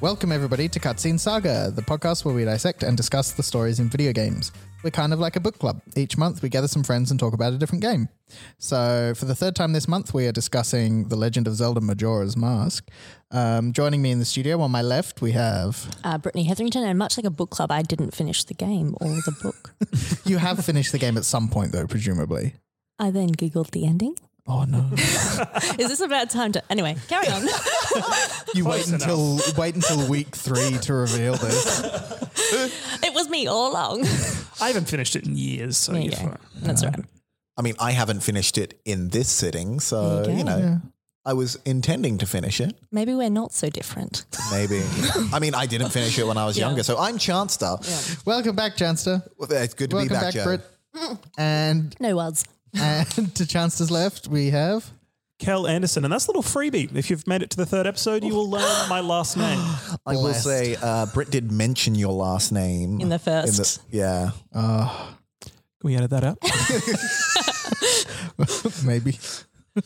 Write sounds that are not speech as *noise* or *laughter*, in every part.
Welcome, everybody, to Cutscene Saga, the podcast where we dissect and discuss the stories in video games. We're kind of like a book club. Each month, we gather some friends and talk about a different game. So, for the third time this month, we are discussing The Legend of Zelda Majora's Mask. Um, joining me in the studio on my left, we have. uh, Brittany Hetherington, and much like a book club, I didn't finish the game or the book. *laughs* You have finished the game at some point, though, presumably. I then googled the ending. Oh, no. *laughs* Is this a bad time to? Anyway, carry on. *laughs* You wait until wait until week three to reveal this. *laughs* it was me all along. I haven't finished it in years, so There you you're go. fine. That's right. I mean, I haven't finished it in this sitting, so There you you, go. know, I was intending to finish it. Maybe we're not so different. Maybe. I mean, I didn't finish it when I was Yeah. younger, so I'm Chanster. Welcome back, Chanster. Well, It's good to Welcome be back, back, Joe. Britt. Mm. And No was. And to Chanster's left, we have. Kel Anderson, and that's a little freebie. If you've made it to the third episode, you will learn my last name. *gasps* I will Blessed. say, uh, Britt did mention your last name In the first. yeah. Uh, Can we edit that out? *laughs* *laughs* maybe.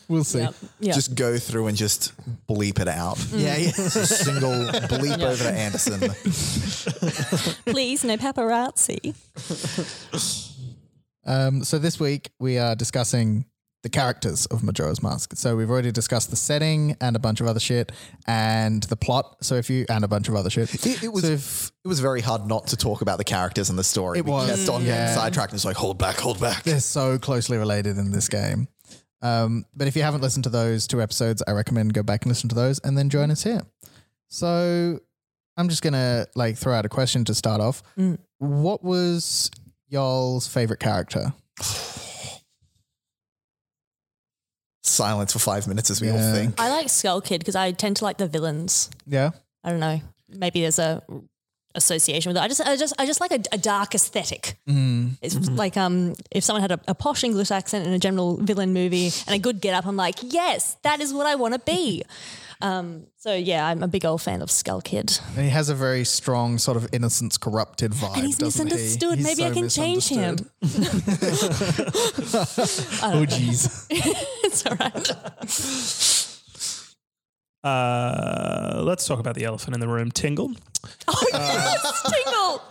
we'll see. Yep. Yeah. Just go through and just bleep it out. Yeah, yeah. Just a single bleep over to Anderson. *laughs* Please, no paparazzi. Um, so this week we are discussing the characters of Majora's Mask. So we've already discussed the setting and a bunch of other shit and the plot. So if you and a bunch of other shit. It, it was So if it was very hard not to talk about the characters and the story. It we was, kept on yeah. getting sidetracked and it's like, hold back, hold back. they're so closely related in this game. Um, but if you haven't listened to those two episodes, I recommend go back and listen to those and then join us here. So I'm just gonna like throw out a question to start off. Mm. What was y'all's favorite character? Silence for five minutes as we all Yeah. think. I like Skull Kid because I tend to like the villains. Yeah. I don't know. Maybe there's a association with it. I just, I just, I just like a, a dark aesthetic. Mm. It's like um, if someone had a, a posh English accent in a general villain movie and a good get up, I'm like, yes, that is what I want to be. Um, so yeah, I'm a big old fan of Skull Kid. And he has a very strong sort of innocence corrupted vibe. And he's doesn't he? misunderstood. He's Maybe I can change him. *laughs* *laughs* oh jeez. *laughs* it's all right. Uh, let's talk about the elephant in the room, Tingle. Oh yes, Tingle.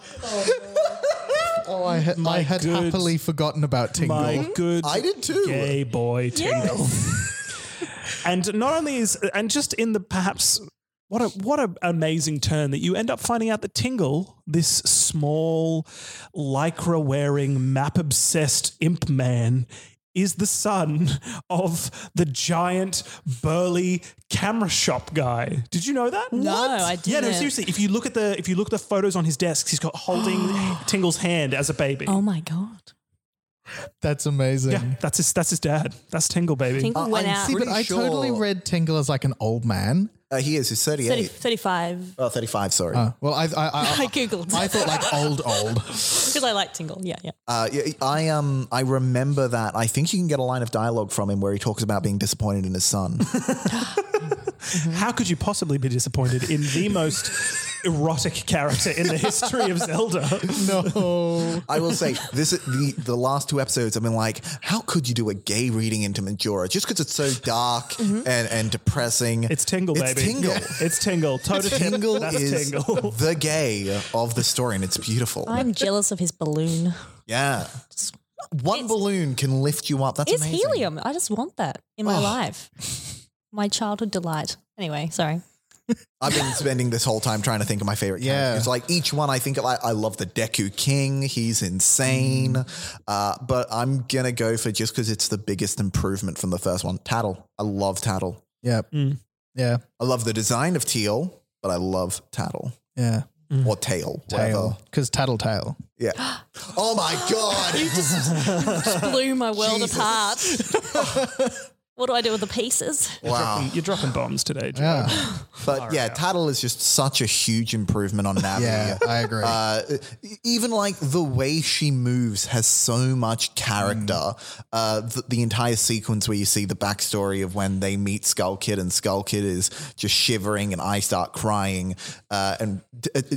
Oh, I, had I had good- happily forgotten about Tingle. My good I did too. gay boy Tingle. And not only is and just in the perhaps what a what an amazing turn that you end up finding out that Tingle, this small lycra wearing map obsessed imp man, is the son of the giant burly camera shop guy. Did you know that? No, I didn't. Yeah, no, seriously. If you look at the if you look at the photos on his desk, he's got holding *gasps* Tingle's hand as a baby. Oh my god. That's amazing. Yeah, that's his that's his dad. That's Tingle, baby. Tingle went I'm out. See, but Pretty I totally read Tingle as like an old man. Uh, he is. He's 38. 30, 35. Oh, 35, sorry. Uh, well, I I, I, *laughs* I googled I thought like old old. *laughs* because I like Tingle. Yeah, yeah. Uh, yeah, I um I remember that. I think you can get a line of dialogue from him where he talks about being disappointed in his son. *laughs* How could you possibly be disappointed in the most erotic character in the history of Zelda? *laughs* no. I will say this: the the last two episodes, I've been like, how could you do a gay reading into Majora just because it's so dark mm-hmm. and and depressing? It's Tingle, baby. It's baby. Tingle. It's Tingle. Toe to tip. Tingle That's is Tingle. *laughs* the gay of the story, and it's beautiful. I'm jealous of his balloon. yeah, one balloon can lift you up. That's It's amazing. helium. I just want that in my oh. life. My childhood delight. Anyway, sorry. I've been spending this whole time trying to think of my favorite Yeah. characters. Like each one, I think I, I love the Deku King. He's insane. Uh, but I'm gonna go for just because it's the biggest improvement from the first one. Tatl. I love Tatl. Yeah. Mm. Yeah. I love the design of Teal, but I love Tatl. Yeah. or tail, Mm. Tail. whatever. Because Tattletale. Yeah. *gasps* Oh my god! You just *laughs* blew my world Jesus. apart. *laughs* what do I do with the pieces? wow. You're dropping bombs today, Joe. Yeah. *laughs* But yeah, Tatl is just such a huge improvement on Navi. Yeah, I agree. Uh, even like the way she moves has so much character. Mm. Uh, the, the entire sequence where you see the backstory of when they meet Skull Kid and Skull Kid is just shivering and I start crying, uh, and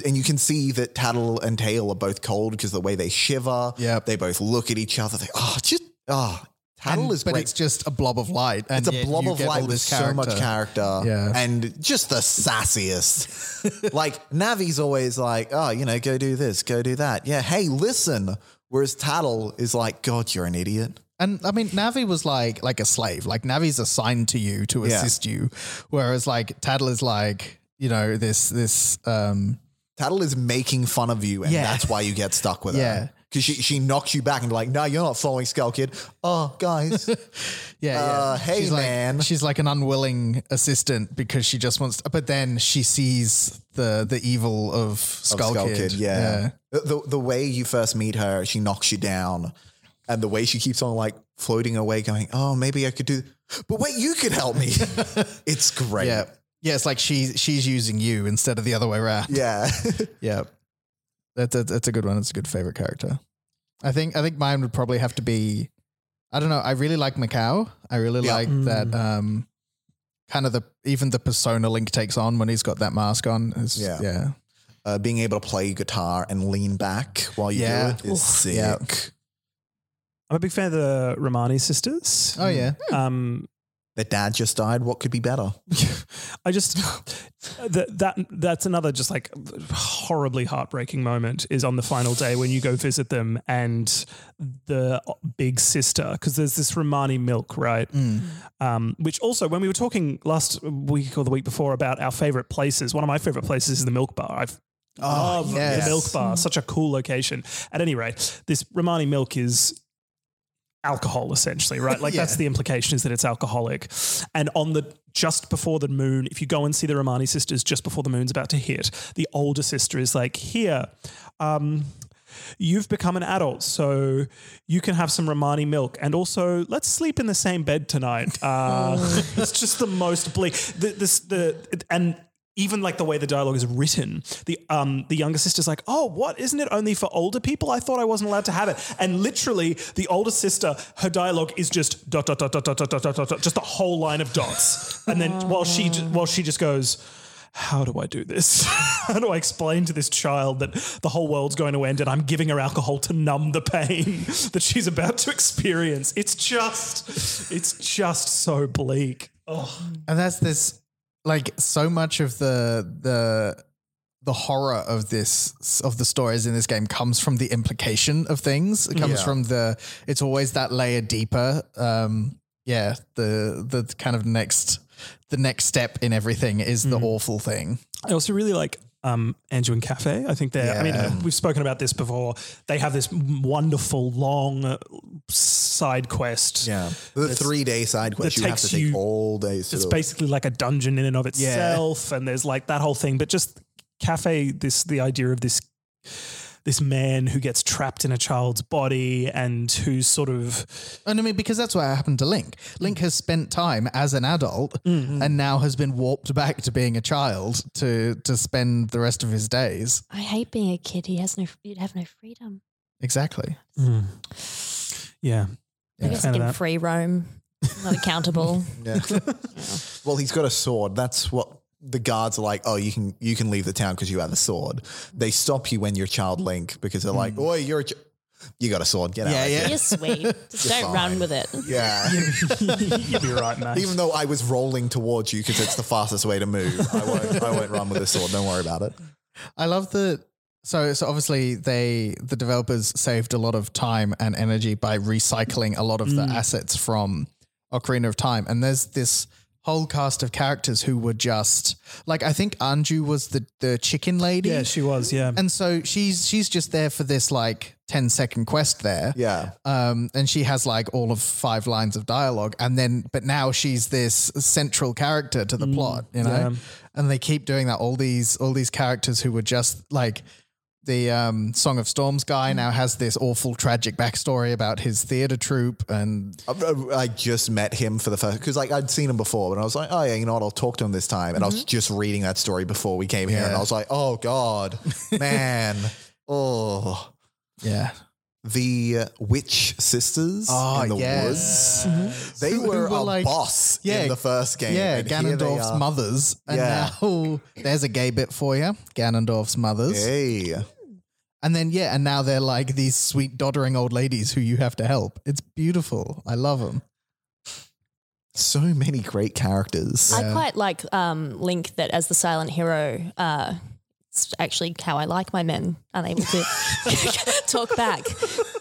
and you can see that Tatl and Tael are both cold because the way they shiver. Yep. they both look at each other. They oh just oh Tatl And- is but great. it's just a blob of light. And It's a blob of light with this so much character. Yeah. And just the sassiest. *laughs* like, Navi's always like, oh, you know, go do this, go do that. Yeah, hey, listen. Whereas Tatl is like, God, you're an idiot. And I mean, Navi was like like a slave. Like Navi's assigned to you to Yeah. assist you, whereas like Tatl is like you know this this um Tatl is making fun of you, and Yeah. that's why you get stuck with *laughs* Yeah. her. Because she, she knocks you back and be like, no, you're not following Skull Kid. Oh, guys. *laughs* yeah, Uh, yeah. hey, she's man. Like, she's like an unwilling assistant because she just wants. To, but then she sees the the evil of of Skull, Kid. yeah. The, the the way you first meet her, she knocks you down, and the way she keeps on like floating away, going, "Oh, maybe I could do." But wait, you could help me. *laughs* it's great. yeah, yeah. It's like she she's using you instead of the other way around. yeah. *laughs* Yeah, that's a, that's a good one. It's a good favorite character. I think I think mine would probably have to be. I don't know. I really like Mikau. I really Yeah. like that. Um, kind of the even the persona Link takes on when he's got that mask on. Is, Yeah. yeah, uh, being able to play guitar and lean back while you Yeah. do it is sick. Yeah. I'm a big fan of the Romani sisters. Oh yeah. Um, Their dad just died. What could be better? *laughs* I just that that that's another just like horribly heartbreaking moment is on the final day when you go visit them and the big sister because there's this Romani milk right, um, which also when we were talking last week or the week before about our favorite places, one of my favorite places is the Milk Bar. I've Oh, yes. the Milk Bar, such a cool location. At any rate, this Romani milk is alcohol essentially, right? Like that's the implication is that it's alcoholic. And on the just before the moon, if you go and see the Romani sisters just before the moon's about to hit, the older sister is like, "Here, um, you've become an adult, so you can have some Romani milk, and also let's sleep in the same bed tonight." Uh, *laughs* *laughs* it's just the most bleak. The, this the and. Even like the way the dialogue is written, the um the younger sister's like, "Oh, what? Isn't it only for older people? I thought I wasn't allowed to have it." And literally, the older sister, her dialogue is just dot dot dot dot dot dot dot dot, just a whole line of dots. And then while she while she just goes, how do I do this? how do I explain to this child that the whole world's going to end and I'm giving her alcohol to numb the pain that she's about to experience? It's just, it's just so bleak. Oh, And that's this like so much of the the the horror of this of the stories in this game comes from the implication of things. It comes Yeah. from the it's always that layer deeper. Um yeah, the the kind of next the next step in everything is the awful thing. I also really like um, Anju and Kafei. I think they're, I mean, we've spoken about this before. They have this wonderful long side quest. Yeah. The three day side quest, you have takes to take you- all days it's basically like a dungeon in and of itself and there's like that whole thing but just Kafei this the idea of this this man who gets trapped in a child's body and who's sort of And I mean, because that's what happened to Link. Link has spent time as an adult mm-hmm. and now has been warped back to being a child to to spend the rest of his days. I hate being a kid. He has no. You'd have no freedom. Exactly. Mm. yeah I guess fan he of can that. free roam, not accountable. *laughs* *laughs* Yeah. well, he's got a sword. That's what the guards are like. Oh, you can you can leave the town because you have a sword. They stop you when you're child Link because they're like, oh, you're a ch- you got a sword. Get out. Yeah, of yeah. here." You're sweet. Just *laughs* You're don't fine. run with it. Yeah. *laughs* you'll be right man Even though I was rolling towards you because it's the fastest way to move, I won't. I won't run with a sword. Don't worry about it. I love the so so obviously they the developers saved a lot of time and energy by recycling a lot of the mm. assets from Ocarina of Time and there's this whole cast of characters who were just like I think Anju was the the chicken lady. Yeah, she was. Yeah. and so she's she's just there for this like 10 second quest there. Yeah. Um, and she has like all of five lines of dialogue, and then but now she's this central character to the plot, you know. yeah. And they keep doing that. All these all these characters who were just like the um, Song of Storms guy mm. now has this awful tragic backstory about his theater troupe, and I, I just met him for the first because like I'd seen him before, and I was like, oh yeah, you know what? I'll talk to him this time. And I was mm-hmm. just reading that story before we came here, and I was like, oh god, *laughs* man, oh. yeah, The Witch Sisters Oh, in the yes. woods. Mm-hmm. They Who were, were a like- boss yeah, in the first game. yeah, and Ganondorf's mothers, and Yeah. now *laughs* there's a gay bit for you, Ganondorf's mothers. Hey, And then yeah, and now they're like these sweet doddering old ladies who you have to help. It's beautiful. I love them. so many great characters. I quite like um, Link that as the silent hero. Uh, it's actually how I like my men, unable to *laughs* talk back.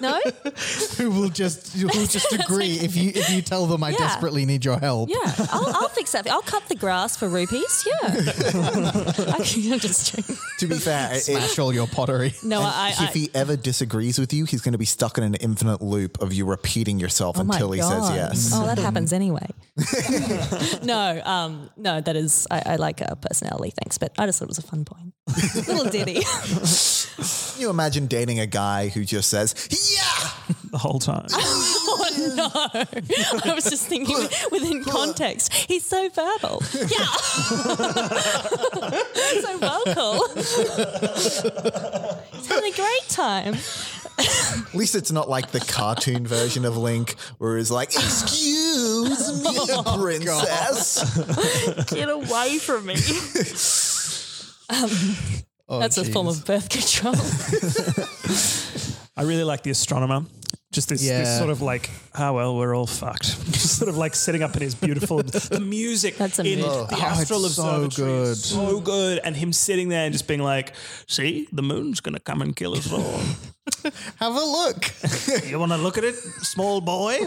No, *laughs* Who will just who will just *laughs* agree if you if you tell them I Yeah. desperately need your help. yeah, I'll, I'll fix that. I'll cut the grass for rupees. Yeah, I can, I'm just joking. to be fair, it- Smash all your pottery. No, I, I, if he ever disagrees with you, he's going to be stuck in an infinite loop of you repeating yourself Oh until he says yes. Oh, that happens anyway. no, um, no, that is I, I like a personality. Thanks, but I just thought it was a fun point. Little ditty. Can you imagine dating a guy who just says, "Yeah"? the whole time. *laughs* oh no! I was just thinking within context. He's so verbal. Yeah. *laughs* so vocal. He's having a great time. At least it's not like the cartoon version of Link, where he's like, "Excuse me, *laughs* Oh, princess." Get away from me. *laughs* Oh, That's a form of birth control. *laughs* I really like the astronomer. Just this, this sort of like, oh well, we're all fucked. *laughs* Just sort of like sitting up in his beautiful *laughs* the music That's in amazing. the Oh, astral so observatory is good. so good, and him sitting there and just being like, "See, the moon's gonna come and kill us all. *laughs* Have a look. you want to look at it, small boy?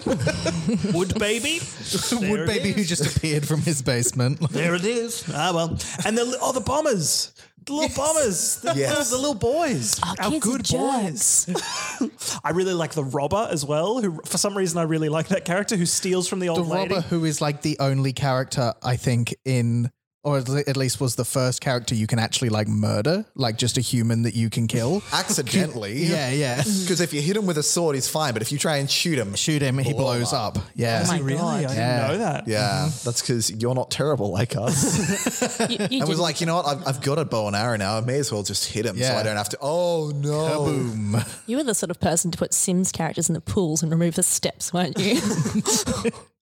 Wood baby, There Wood baby who just appeared from his basement. There it is. Ah well, and the oh the bombers." The little bombers, *laughs* the, Yes. little, the little boys, Our our kids are good boys. *laughs* I really like the robber as well. Who, for some reason, I really like that character who steals from the the old lady. robber who is like the only character I think in or at least was the first character you can actually like murder, like just a human that you can kill. *laughs* Accidentally, *laughs* Yeah, yeah. *laughs* Because if you hit him with a sword, he's fine. But if you try and shoot him, Shoot him, he blows up. up. Yeah. Oh my Really? I God. didn't Yeah. know that. yeah, that's because you're not terrible like us. You, you And was didn't- like, you know what? I've, I've got a bow and arrow now. I may as well just hit him so Yeah. I don't have to. Oh no! Boom. You were the sort of person to put Sims characters in the pools and remove the steps, weren't you?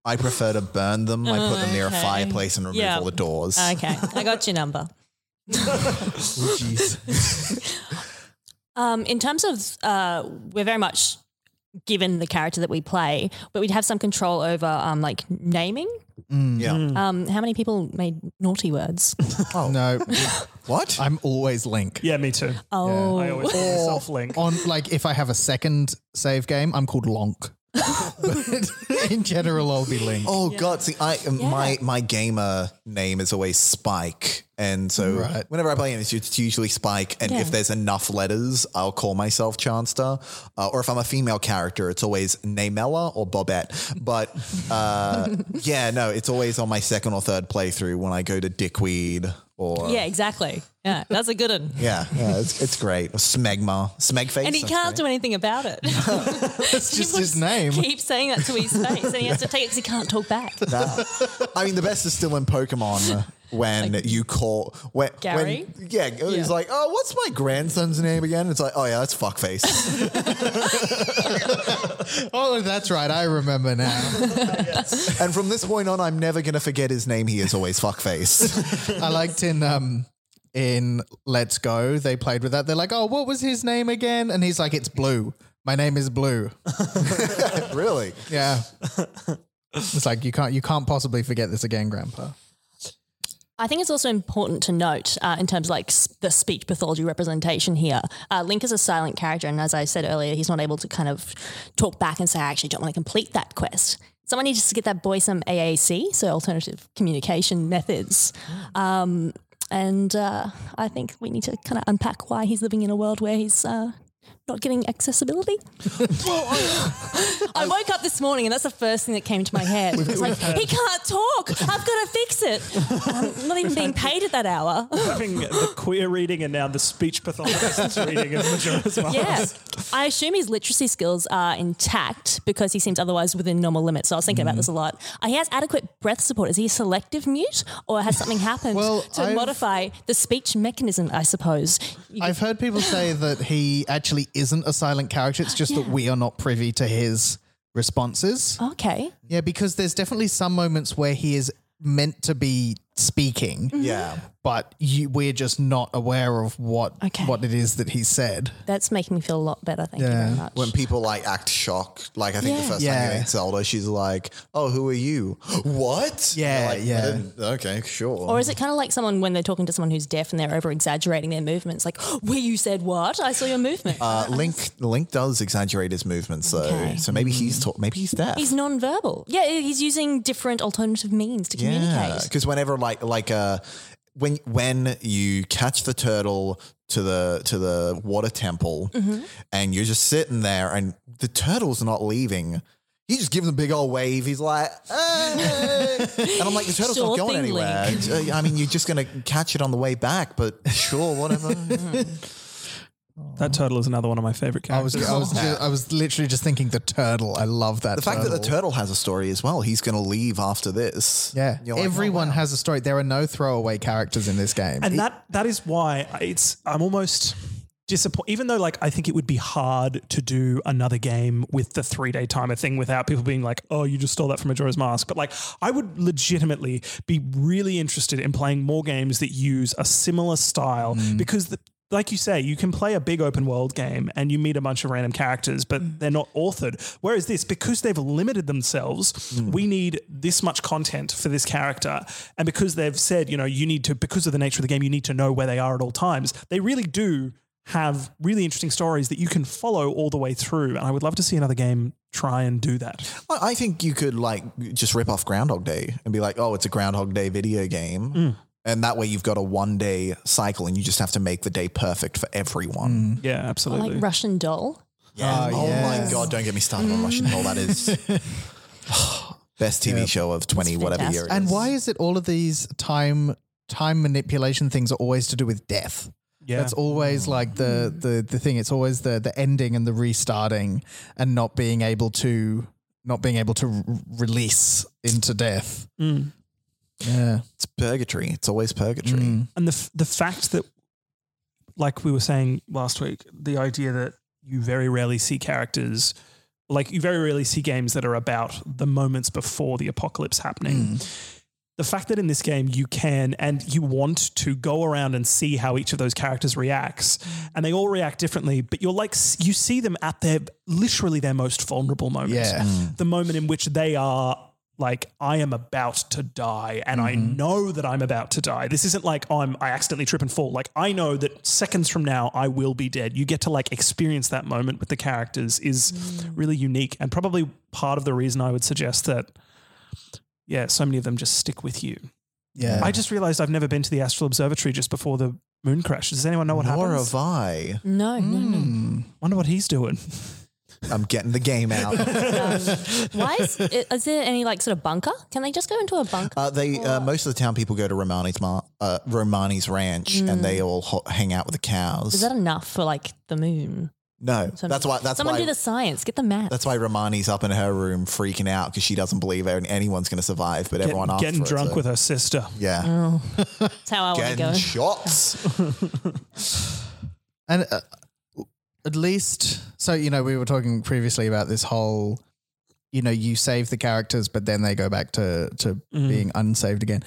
I prefer to burn them. I put them near a Okay. fireplace and remove Yeah. all the doors. okay, I got your number. *laughs* Jeez. Um, in terms of, uh, we're very much given the character that we play, but we'd have some control over um, like naming. Yeah. Um, how many people made naughty words? No, *laughs* What? I'm always Link. Yeah, me too. Oh, I always call myself Link. On like if I have a second save game, I'm called Lonk. *laughs* but *laughs* in general, I'll be Link. Oh God! See, I my my gamer name is always Spike, and so Right. whenever I play it, it's it's usually Spike. And Yeah. if there's enough letters, I'll call myself Chanster. Uh, or if I'm a female character, it's always Namella or Bobette. But uh, *laughs* yeah, no, it's always on my second or third playthrough when I go to Dickweed or yeah, exactly. Yeah, that's a good one. *laughs* yeah, yeah, it's it's great. Or Smegma, Smegface, And he can't great. do anything about it. *laughs* That's just his name. Keep saying that to his face, and he has to take it because he can't talk back. Nah. I mean, the best is still in Pokemon uh, when you call when, Gary? When, yeah, he's like, "Oh, what's my grandson's name again?" It's like, "Oh yeah, that's fuckface." *laughs* Oh, that's right. I remember now. and from this point on, I'm never gonna forget his name. He is always fuckface. *laughs* I liked in um in Let's Go, they played with that. They're like, "Oh, what was his name again?" And he's like, "It's Blue. My name is Blue." *laughs* really? Yeah. It's like you can't you can't possibly forget this again, Grandpa. I think it's also important to note uh, in terms of like the speech pathology representation here. Uh, Link is a silent character, and as I said earlier, he's not able to kind of talk back and say, "I actually don't want to complete that quest." someone needs to get that boy some AAC, so alternative communication methods. Um, and uh, I think we need to kind of unpack why he's living in a world where he's uh, not getting accessibility. *laughs* I woke up this morning and that's the first thing that came to my head. It's like, he can't talk. I've got to fix it. I'm not even being paid at that hour. Having the queer reading and now the speech pathologist's reading of Majora's Mask. Yeah. I assume his literacy skills are intact because he seems otherwise within normal limits. So I was thinking about this a lot. Uh, he has adequate breath support. Is he a selective mute or has something happened Well, to I've- modify the speech mechanism, I suppose? You I've heard people say that he actually isn't a silent character. It's just that we are not privy to his responses. Okay. Yeah, because there's definitely some moments where he is meant to be speaking, Yeah. But you, we're just not aware of what Okay. what it is that he said. That's making me feel a lot better. Thank you very much. When people like act shocked, like I think Yeah. the first Yeah. time you meet Zelda, she's like, "Oh, who are you? *gasps* What? Yeah, like, yeah. Okay, sure. or is it kind of like someone when they're talking to someone who's deaf and they're over exaggerating their movements? Like, where you said what? I saw your movement. uh, Link Link does exaggerate his movements though, Okay. so maybe he's talk, maybe he's deaf. he's non-verbal. Yeah, he's using different alternative means to yeah, communicate. because whenever like like uh when when you catch the turtle to the to the water temple Mm-hmm. and you're just sitting there and the turtle's not leaving. He just gives him a big old wave. He's like, "Hey." and I'm like, the turtle's Sure not going anywhere. Link. Uh, I mean, you're just gonna catch it on the way back, but sure, whatever. *laughs* That turtle is another one of my favorite I was characters. I was ju- I was literally just thinking the turtle. I love that. the fact that the turtle has a story as well. He's gonna leave after this. yeah, You're like, oh, everyone wow. has a story. There are no throwaway characters in this game. and that that is why it's I'm almost disappointed. Even though like I think it would be hard to do another game with the three day timer thing without people being like, oh, you just stole that from Majora's Mask. But like I would legitimately be really interested in playing more games that use a similar style mm. because the like you say, you can play a big open world game and you meet a bunch of random characters, but mm. they're not authored. Whereas this, because they've limited themselves, mm. we need this much content for this character. And because they've said, you know, you need to, because of the nature of the game, you need to know where they are at all times, they really do have really interesting stories that you can follow all the way through. And I would love to see another game try and do that. I I think you could like just rip off Groundhog Day and be like, oh, it's a Groundhog Day video game. Mm. And that way you've got a one day cycle and you just have to make the day perfect for everyone. Mm. Yeah, absolutely. like Russian doll. Yeah. Oh, Oh, yes. my God, don't get me started on Russian Doll. That is *laughs* best TV show of 20, whatever year it is. And why is it all of these time time manipulation things are always to do with death? Yeah. That's always mm. like the the the thing. It's always the the ending and the restarting and not being able to not being able to r- release into death. Mm. Mm. Yeah. It's purgatory. It's always purgatory. Mm. and the f- the fact that, like we were saying last week, the idea that you very rarely see characters, like you very rarely see games that are about the moments before the apocalypse happening. The fact that in this game you can and you want to go around and see how each of those characters reacts, and they all react differently, but you're like you see them at their literally their most vulnerable moments Yeah. the moment in which they are like I am about to die and I know that I'm about to die. This isn't like oh, I'm I accidentally trip and fall. Like I know that seconds from now I will be dead. You get to like experience that moment with the characters is really unique and probably part of the reason I would suggest that yeah, so many of them just stick with you. Yeah. I just realized I've never been to the Astral Observatory just before the moon crash. Does anyone know what Nor happens? have I. No, no, no. Mm. Wonder what he's doing. *laughs* I'm getting the game out. *laughs* Why is, is there any like sort of bunker? Can they just go into a bunker? Uh, they uh, most of the town people go to Romani's mar- uh, Romani's ranch and they all ho- hang out with the cows. is that enough for like the moon? no, So- that's why. That's why Someone why. do the science. Get the map. that's why Romani's up in her room freaking out because she doesn't believe any- anyone's going to survive, but everyone Getting, getting for it, drunk so- with her sister. Yeah, oh, that's how I want to getting go. shots. *laughs* And uh, at least, so you know, we were talking previously about this whole, you know, you save the characters, but then they go back to to Mm. being unsaved again.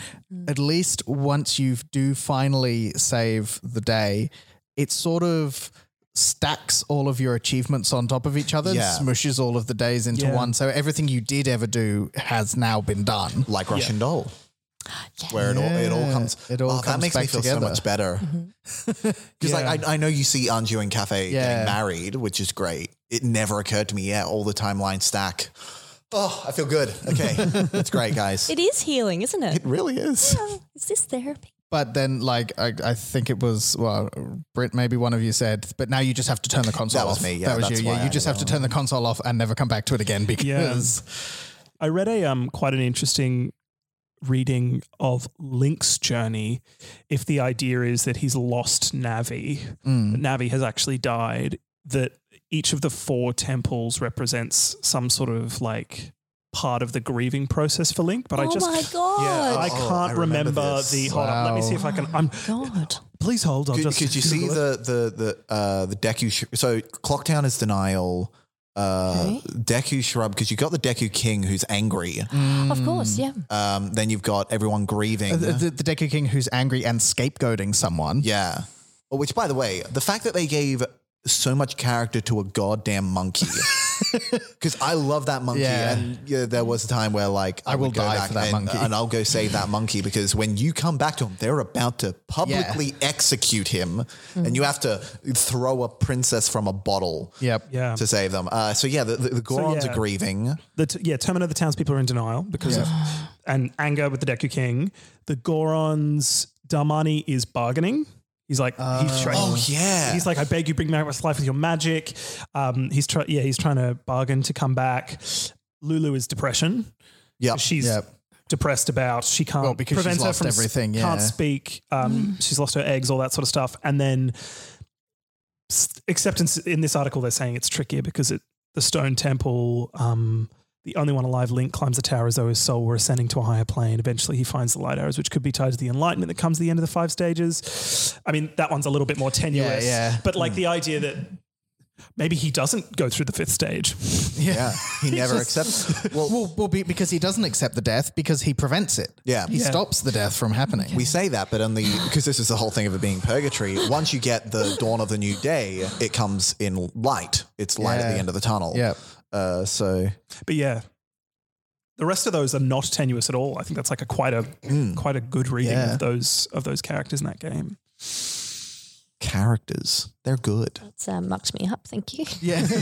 At least once you do finally save the day, it sort of stacks all of your achievements on top of each other, Yeah. smushes all of the days into Yeah. one. So everything you did ever do has now been done. like Russian Doll, *gasps* where it all it all comes. it all oh, that comes makes me feel together. so much better. *laughs* Because Yeah. like I, I know you see Anju and Kafei Yeah. getting married, which is great. It never occurred to me yet. All the timeline stack. Oh, I feel good. Okay, *laughs* that's great, guys. It is healing, isn't it? It really is. Is this therapy? But then, like, I, I think it was, well, Britt, maybe one of you said, but now you just have to turn the console That was off. me, yeah, that was you. why Yeah, I you just had have to turn the console off and never come back to it again because. I read a um quite an interesting reading of Link's journey. If the idea is that he's lost Navi, Mm. that Navi has actually died, that each of the four temples represents some sort of like part of the grieving process for Link. But I oh just my god! I Oh, can't I remember remember, the. Hold on, let me see if I can. I'm. God. Please hold. I'll Could, just. could you see it. the the the uh, the Deku? Sh- so Clocktown is denial. Uh, Okay. Deku shrub because you've got the Deku King who's angry. Of course, yeah. Um, then you've got everyone grieving. Uh, The, the, the Deku King who's angry and scapegoating someone. yeah. Which, by the way, the fact that they gave so much character to a goddamn monkey. *laughs* Because I love that monkey, Yeah. and yeah, there was a time where like I will go die back for that and, monkey. and I'll go save that monkey because when you come back to him, they're about to publicly execute him, and you have to throw a princess from a bottle. Yep. Yeah. to save them. Uh, so yeah, the, the, the Gorons yeah. are grieving. the t- yeah, Termina, the townspeople are in denial because of and anger with the Deku King. The Gorons, Darmani is bargaining. He's like, he's trying. Oh yeah, He's like, I beg you, bring me back to life with your magic. Um, he's trying, yeah, he's trying to bargain to come back. Lulu is depression. yeah. She's Yep. depressed about she can't Well, because prevent she's her lost from s- everything, Can't speak. Um, She's lost her eggs, all that sort of stuff. And then acceptance in this article, they're saying it's trickier because it the Stone Temple. Um, the only one alive, Link climbs the tower as though his soul were ascending to a higher plane. Eventually, he finds the light arrows, which could be tied to the enlightenment that comes at the end of the five stages. I mean, that one's a little bit more tenuous. Yeah, yeah. But like hmm. the idea that maybe he doesn't go through the fifth stage. yeah. He *laughs* never just- accepts. *laughs* Well, Well, well be, because he doesn't accept the death because he prevents it. Yeah. He Yeah. stops the death from happening. we say that, but only because this is the whole thing of it being purgatory. Once you get the dawn of the new day, it comes in light. It's light at the end of the tunnel. Yep. Uh, so But yeah, the rest of those are not tenuous at all. I think that's like a quite a quite a good reading Yeah. of those of those characters in that game. characters, they're good. That's uh, mucked me up. Thank you. Yeah. *laughs*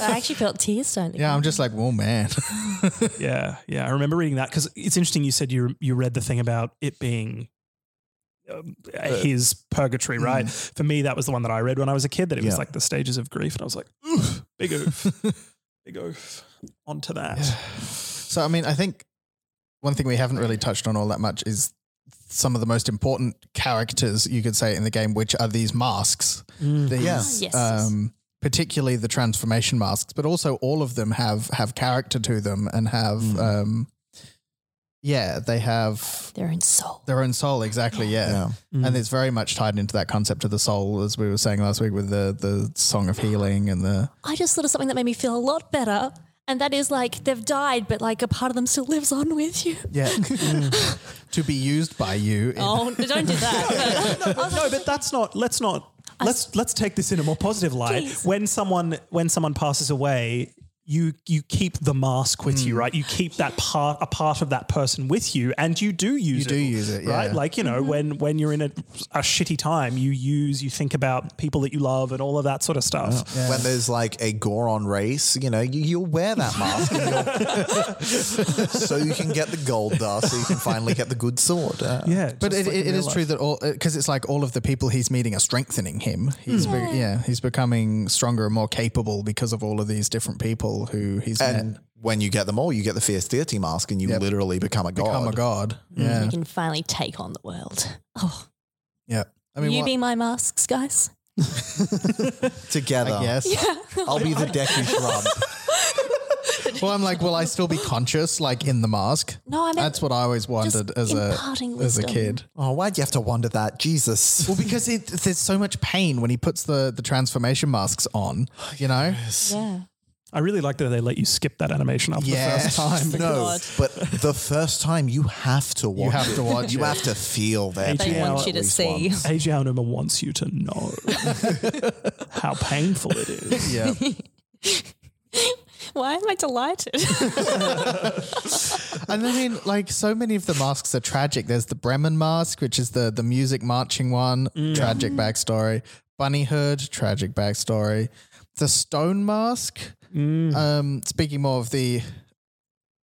I actually felt tears starting. yeah, I'm just like, oh man. *laughs* Yeah, yeah. I remember reading that because it's interesting. You said you you read the thing about it being. Um, his purgatory, right? For me, that was the one that I read when I was a kid. That it was like the stages of grief, and I was like, oof, big oof, *laughs* big oof. *laughs* Onto that. So, I mean, I think one thing we haven't really touched on all that much is some of the most important characters you could say in the game, which are these masks. These, Yeah. Yes, yes. Um, particularly the transformation masks, but also all of them have have character to them and have, um, yeah, they have their own soul. their own soul. Exactly. Yeah. And mm-hmm. it's very much tied into that concept of the soul, as we were saying last week with the the song of healing and the I just thought of something that made me feel a lot better. And that is like they've died, but like a part of them still lives on with you. yeah *laughs* *laughs* to be used by you. in- Oh, don't do that. *laughs* no, but that's not. Let's not. Let's let's take this in a more positive light. Please. When someone when someone passes away, you you keep the mask with you, mm. right? You keep that part a part of that person with you, and you do use You it. do use it, right? yeah. Like you know, mm-hmm. when when you're in a, a shitty time, you use you think about people that you love and all of that sort of stuff. When there's like a Goron race, you know, you, you'll wear that mask and you'll- *laughs* so you can get the gold dust, so you can finally get the good sword. Uh, Yeah, But it, like it, it is real true that all uh, because it's like all of the people he's meeting are strengthening him. He's hmm. be- yeah, he's becoming stronger and more capable because of all of these different people who he's met. And when you get them all, you get the fierce deity mask, and you Yep. literally become a god. Become a god. Mm, yeah, You can finally take on the world. *laughs* Oh, yeah. I mean, you what- be my masks, guys. *laughs* Together, I guess. I'll be the Deku *laughs* shrub. Well, I'm like, will I still be conscious, like in the mask? No, I meant That's what I always wondered as a imparting as a kid. Oh, why'd you have to wonder that? Jesus. Well, because it, there's so much pain when he puts the the transformation masks on. You know, Yeah. I really like that they let you skip that animation after Yeah. the first time. No, but the first time you have to watch. have to it. watch You it. have to feel that. They pain want you to see. once. Eiji Aonuma wants you to know *laughs* how painful it is. yeah. Why am I delighted? *laughs* And I mean, like so many of the masks are tragic. There's the Bremen mask, which is the the music marching one, mm. tragic backstory. Bunny Hood, tragic backstory. The Stone mask. Um, speaking more of the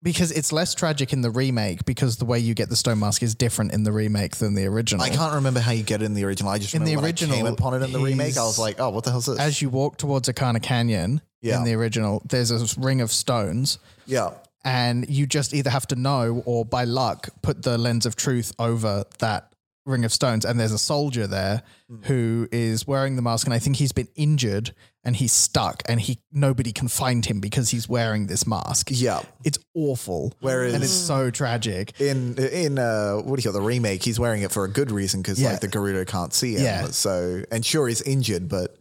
because it's less tragic in the remake because the way you get the stone mask is different in the remake than the original. I can't remember how you get it in the original. I just In the remember when original, I came upon it in the remake. I was like, oh, what the hell's this? As you walk towards Ikana Canyon Yeah. in the original, there's a ring of stones. yeah. and you just either have to know or by luck put the lens of truth over that ring of stones and there's a soldier there Hmm. who is wearing the mask and i think he's been injured and he's stuck and he nobody can find him because he's wearing this mask Yeah. it's awful Whereas- and it's so tragic In in uh, what do you call the remake? He's wearing it for a good reason because Yeah. like the Gerudo can't see him. Yeah. So and sure he's injured, but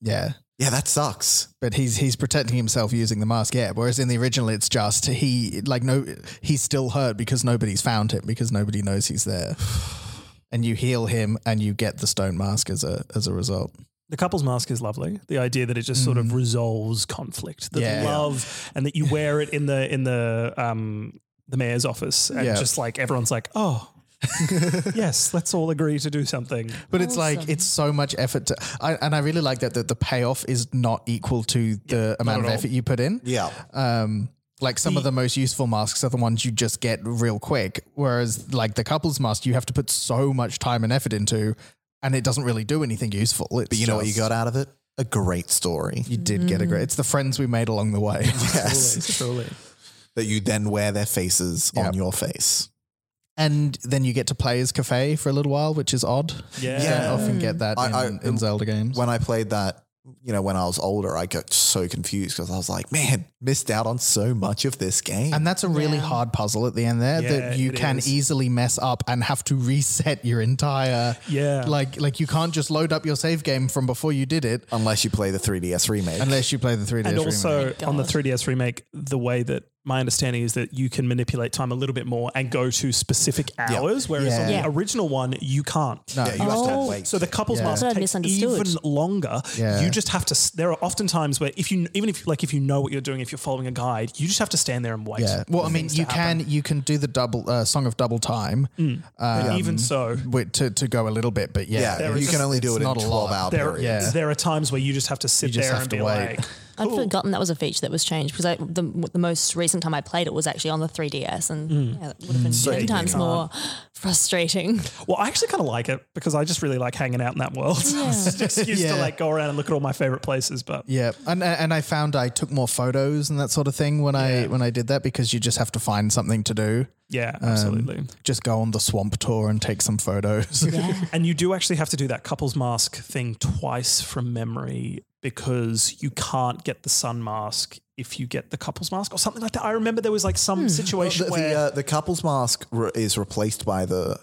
yeah yeah, that sucks. but he's he's protecting himself using the mask yeah whereas in the original it's just he like no he's still hurt because nobody's found him because nobody knows he's there *sighs* *sighs* *sighs* and you heal him and you get the stone mask as a as a result The couple's mask is lovely. The idea that it just sort of resolves conflict, the Mm. Yeah. love, and that you wear it in the in the um the mayor's office, and Yeah. just like everyone's like, oh, *laughs* yes, let's all agree to do something. But it's like it's so much effort to, I, and I really like that that the payoff is not equal to the amount of at all. effort you put in. Yeah. Um, like some of the most useful masks are the ones you just get real quick, whereas like the couples mask you have to put so much time and effort into, and it doesn't really do anything useful. It's But you know what you got out of it? A great story. You did get a great. It's the friends we made along the way. *laughs* Yes. Truly. that you then wear their faces Yep. on your face. and then you get to play as Kafei for a little while, which is odd. Yeah. You don't often get that I- I- in, in Zelda games. When I played that, you know, when I was older, I got so confused because I was like, man, missed out on so much of this game. And that's a really Yeah. hard puzzle at the end there Yeah, that you can is. easily mess up and have to reset your entire Yeah. like like you can't just load up your save game from before you did it Unless you play the 3DS remake. unless you play the 3DS and remake. also Thank on the 3DS remake, the way that my understanding is that you can manipulate time a little bit more and go to specific hours, whereas on Yeah. the original one you can't. No. yeah, you have to Oh. wait. So the couples Yeah. mask That's what I takes misunderstood. even longer. Yeah. You just have to. s- There are often times where if you even if like if you know what you're doing, if you're following a guide, you just have to stand there and wait. yeah. Well, for I mean, things to you happen. can you can do the double uh, song of double time But even so, with, to to go a little bit, but yeah, yeah, you is can only do it's it in not a 12 lot. hour there periods. Yeah. there are times where you just have to sit just there have and to be wait. like, I'd cool. forgotten that was a feature that was changed because I, the the most recent time I played it was actually on the 3DS, and yeah, that would have been So ten you times more frustrating. Well, I actually kind of like it because I just really like hanging out in that world. it's an excuse Yeah. to like go around and look at all my favorite places. But Yeah, and and I found I took more photos and that sort of thing when I when I did that because you just have to find something to do. yeah, Um, absolutely. Just go on the swamp tour and take some photos. Yeah, *laughs* And you do actually have to do that couples mask thing twice from memory because you can't get the sun mask if you get the couples mask or something like that. I remember there was like some Well, situation the, where the, uh, the couple's mask re- is replaced by the.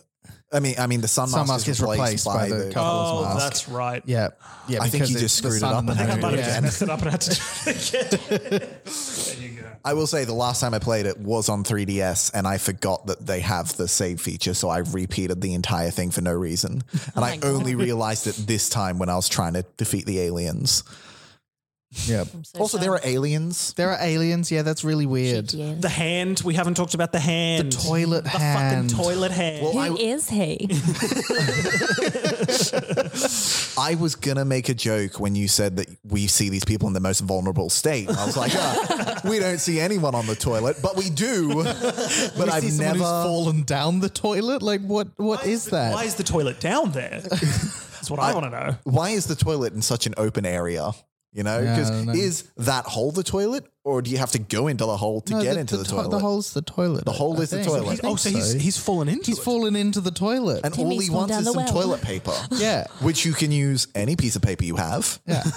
I mean, I mean, the sun, Sun mask, is replaced, by, the. couple's oh, mask. that's right. yeah, yeah. I think because you just screwed it up and and I think I might have Yeah. just messed it up and had to do it again. *laughs* there you go. I will say the last time I played it was on 3DS, and I forgot that they have the save feature, so I repeated the entire thing for no reason, *laughs* oh and I God. only realized it this time when I was trying to defeat the aliens. Yeah. So also, there are aliens. There are aliens. Yeah, that's really weird. GTA. The hand. We haven't talked about the hand. The toilet the hand. fucking toilet hand. Well, Who I- is he? *laughs* I was gonna make a joke when you said that we see these people in the most vulnerable state. I was like, ah, *laughs* we don't see anyone on the toilet, but we do. *laughs* But We I've see never. who's fallen down the toilet. Like what? What is that? Why is the toilet down there? That's what I, want to know. why is the toilet in such an open area? You know, because don't is that hole the toilet, or do you have to go into the hole to No, get into the, to- toilet? The hole's the toilet. The hole I is the think. toilet. I He's- think Oh, so he's he's fallen into it? he's it. fallen into the toilet. and Timmy's all he gone wants down is the some well. toilet paper. *laughs* Yeah. Which you can use any piece of paper you have. yeah, *laughs*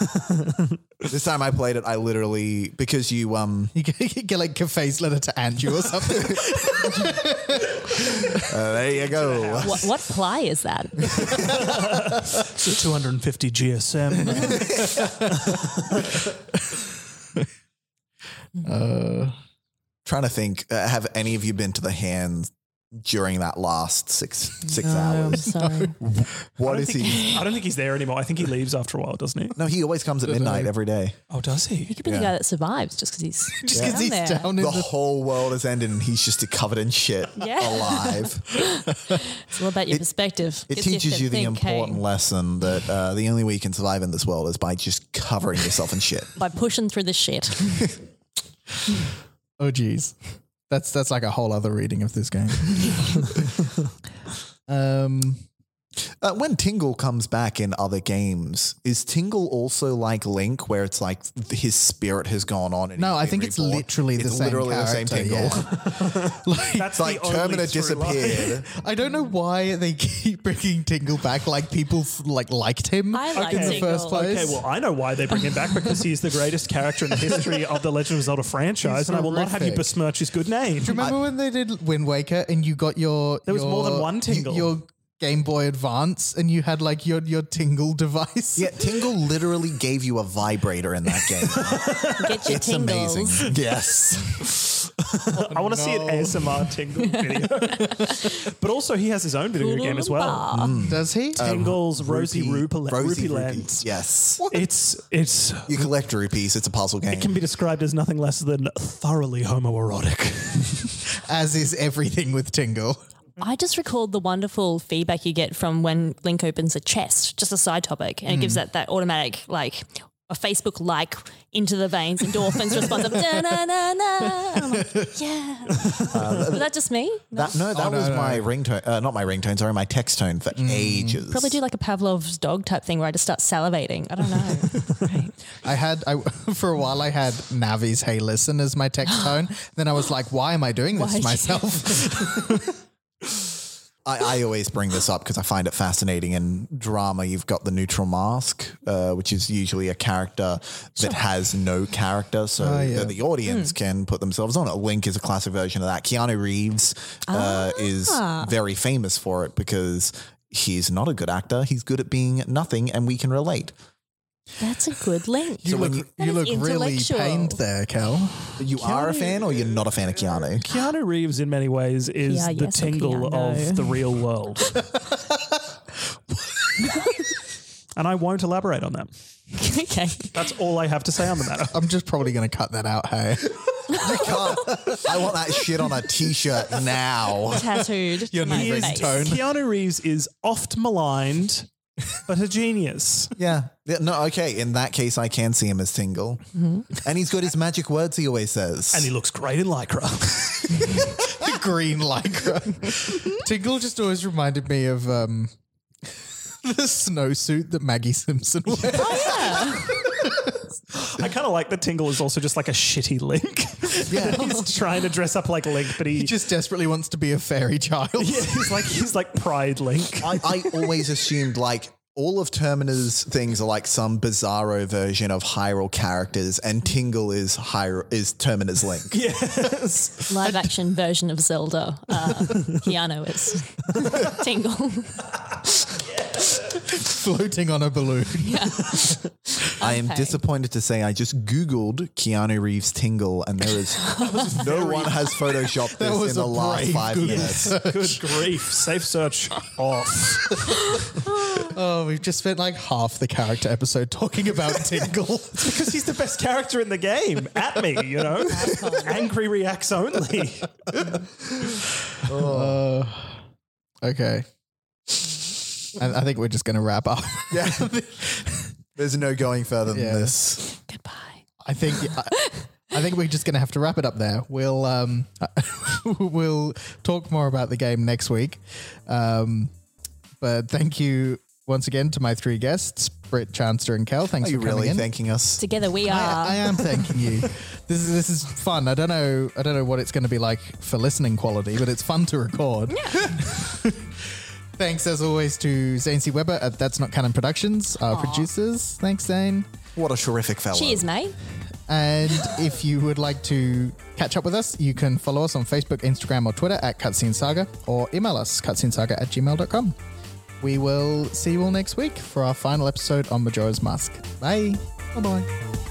This time I played it, I literally because you um you get, you get like Kafei's letter to Anju or something. *laughs* uh, there you go. what, what ply is that? So 250 GSM. Uh, Trying to think, uh, have any of you been to the hands during that last six six No, I'm hours? sorry. *laughs* *laughs* What I don't think he? I don't think he's there anymore. I think he leaves after a while, doesn't he? No, he always comes at midnight every day. Oh, does he? He could be the guy that survives just because he's *laughs* just down because he's there. down in The the. whole world has ended and he's just covered in shit, Yeah. alive. It's all about your perspective. It Gets you teaches to you the think, hey, important lesson that uh, the only way you can survive in this world is by just covering yourself in shit. by pushing through the shit. Oh, geez. That's that's like a whole other reading of this game. *laughs* um, Uh, when Tingle comes back in other games, is Tingle also like Link, where it's like his spirit has gone on? And no, I been think it's reborn? literally the It's same literally the same character, Tingle. yeah. *laughs* *laughs* like, That's It's like the Terminator through disappeared. *laughs* I don't know why they keep bringing Tingle back. Like people like liked him I like in the Tingle. first place. Okay, well, I know why they bring him back because he's the greatest character in the history of the Legend of Zelda franchise, He's and I will not have you besmirch his good name. Do you remember when they did Wind Waker and you got your There was your- more than one y- Tingle. your Game Boy Advance and you had like your your Tingle device. Yeah, Tingle literally gave you a vibrator in that game. *laughs* Get your it's tingles. amazing. Yes. I want to see an ASMR Tingle video. *laughs* but also, he has his own video game as well. Mm. Does he? Um, tingle's Rosy Rupee- Rupee, Rosy Rupee rupees. Lands. Yes. It's it's You collect rupees. It's a puzzle game. it can be described as nothing less than thoroughly homoerotic. *laughs* As is everything with Tingle. I just recalled the wonderful feedback you get from when Link opens a chest, just a side topic, and it gives mm. that that automatic like a Facebook like into the veins endorphins response of na na na na. And I'm like, *laughs* yeah. Uh, was that just me? That, no, that Oh, was no. my ringtone. Uh, not my ringtone. Sorry, my text tone for mm. ages. Probably do like a Pavlov's dog type thing where I just start salivating. I don't know. *laughs* Right. I had I *laughs* for a while I had Navi's Hey Listen as my text *gasps* tone. then I was like, why am I doing this Why to did you- myself? I, I always bring this up because I find it fascinating. In drama, you've got the neutral mask, uh, which is usually a character that has no character, so Oh, yeah. the audience Hmm. can put themselves on it. Link is a classic version of that. Keanu Reeves uh, is Ah. very famous for it because he's not a good actor. He's good at being nothing, and we can relate. That's a good link. You when look, you- That you is look really intellectual. pained there, Kel. You are a fan, or you're not a fan of Keanu? Keanu Reeves, in many ways, is Yeah, the yes, or tingle Keanu. of the real world. *laughs* and I won't elaborate on that. okay. That's all I have to say on the matter. I'm just probably going to cut that out. Hey, *laughs* You can't. I want that shit on a t-shirt now. Tattooed. Your to my new face. ringtone. Keanu Reeves is oft maligned, but a genius. Yeah. Yeah, No, okay. In that case, I can see him as Tingle. And he's got his magic words he always says. And he looks great in Lycra. the *laughs* green lycra. *laughs* Tingle just always reminded me of um, *laughs* the snowsuit that Maggie Simpson wears. I kind of like that Tingle is also just like a shitty Link. *laughs* yeah. he's trying to dress up like Link, but he, He just desperately wants to be a fairy child. yeah, he's like he's like Pride Link. I, I always assumed like all of Termina's things are like some bizarro version of Hyrule characters, and Tingle is Hyrule is Termina's Link. *laughs* Yes. Live action version of Zelda. Uh, Keanu is *laughs* Tingle. floating on a balloon. I am disappointed to say I just Googled Keanu Reeves Tingle, and there is *laughs* no one has photoshopped *laughs* That this was in the last brave five Google minutes. *laughs* Good grief. Safe search off. Oh, we've just spent like half the character episode talking about Tingle. because he's the best character in the game. At me, you know? Angry reacts only. Oh. okay. I, I think we're just going to wrap up. Yeah. There's no going further than Yeah. this. Goodbye. I think I, I think we're just going to have to wrap it up there. We'll um *laughs* we'll talk more about the game next week. Um, but thank you once again to my three guests, Britt, Chanster, and Kel. Thanks Are you for coming really in. thanking us? Together we are. I, I am thanking you. *laughs* This is this is fun. I don't know. I don't know what it's going to be like for listening quality, but it's fun to record. *laughs* Thanks as always to Zane C. Weber at That's Not Canon Productions, our producers. Thanks, Zane. What a terrific fellow. Cheers, mate. And if you would like to catch up with us, you can follow us on Facebook, Instagram, or Twitter at Cutscene Saga, or email us cutscenesaga at gmail.com. We will see you all next week for our final episode on Majora's Mask. Bye. Bye bye.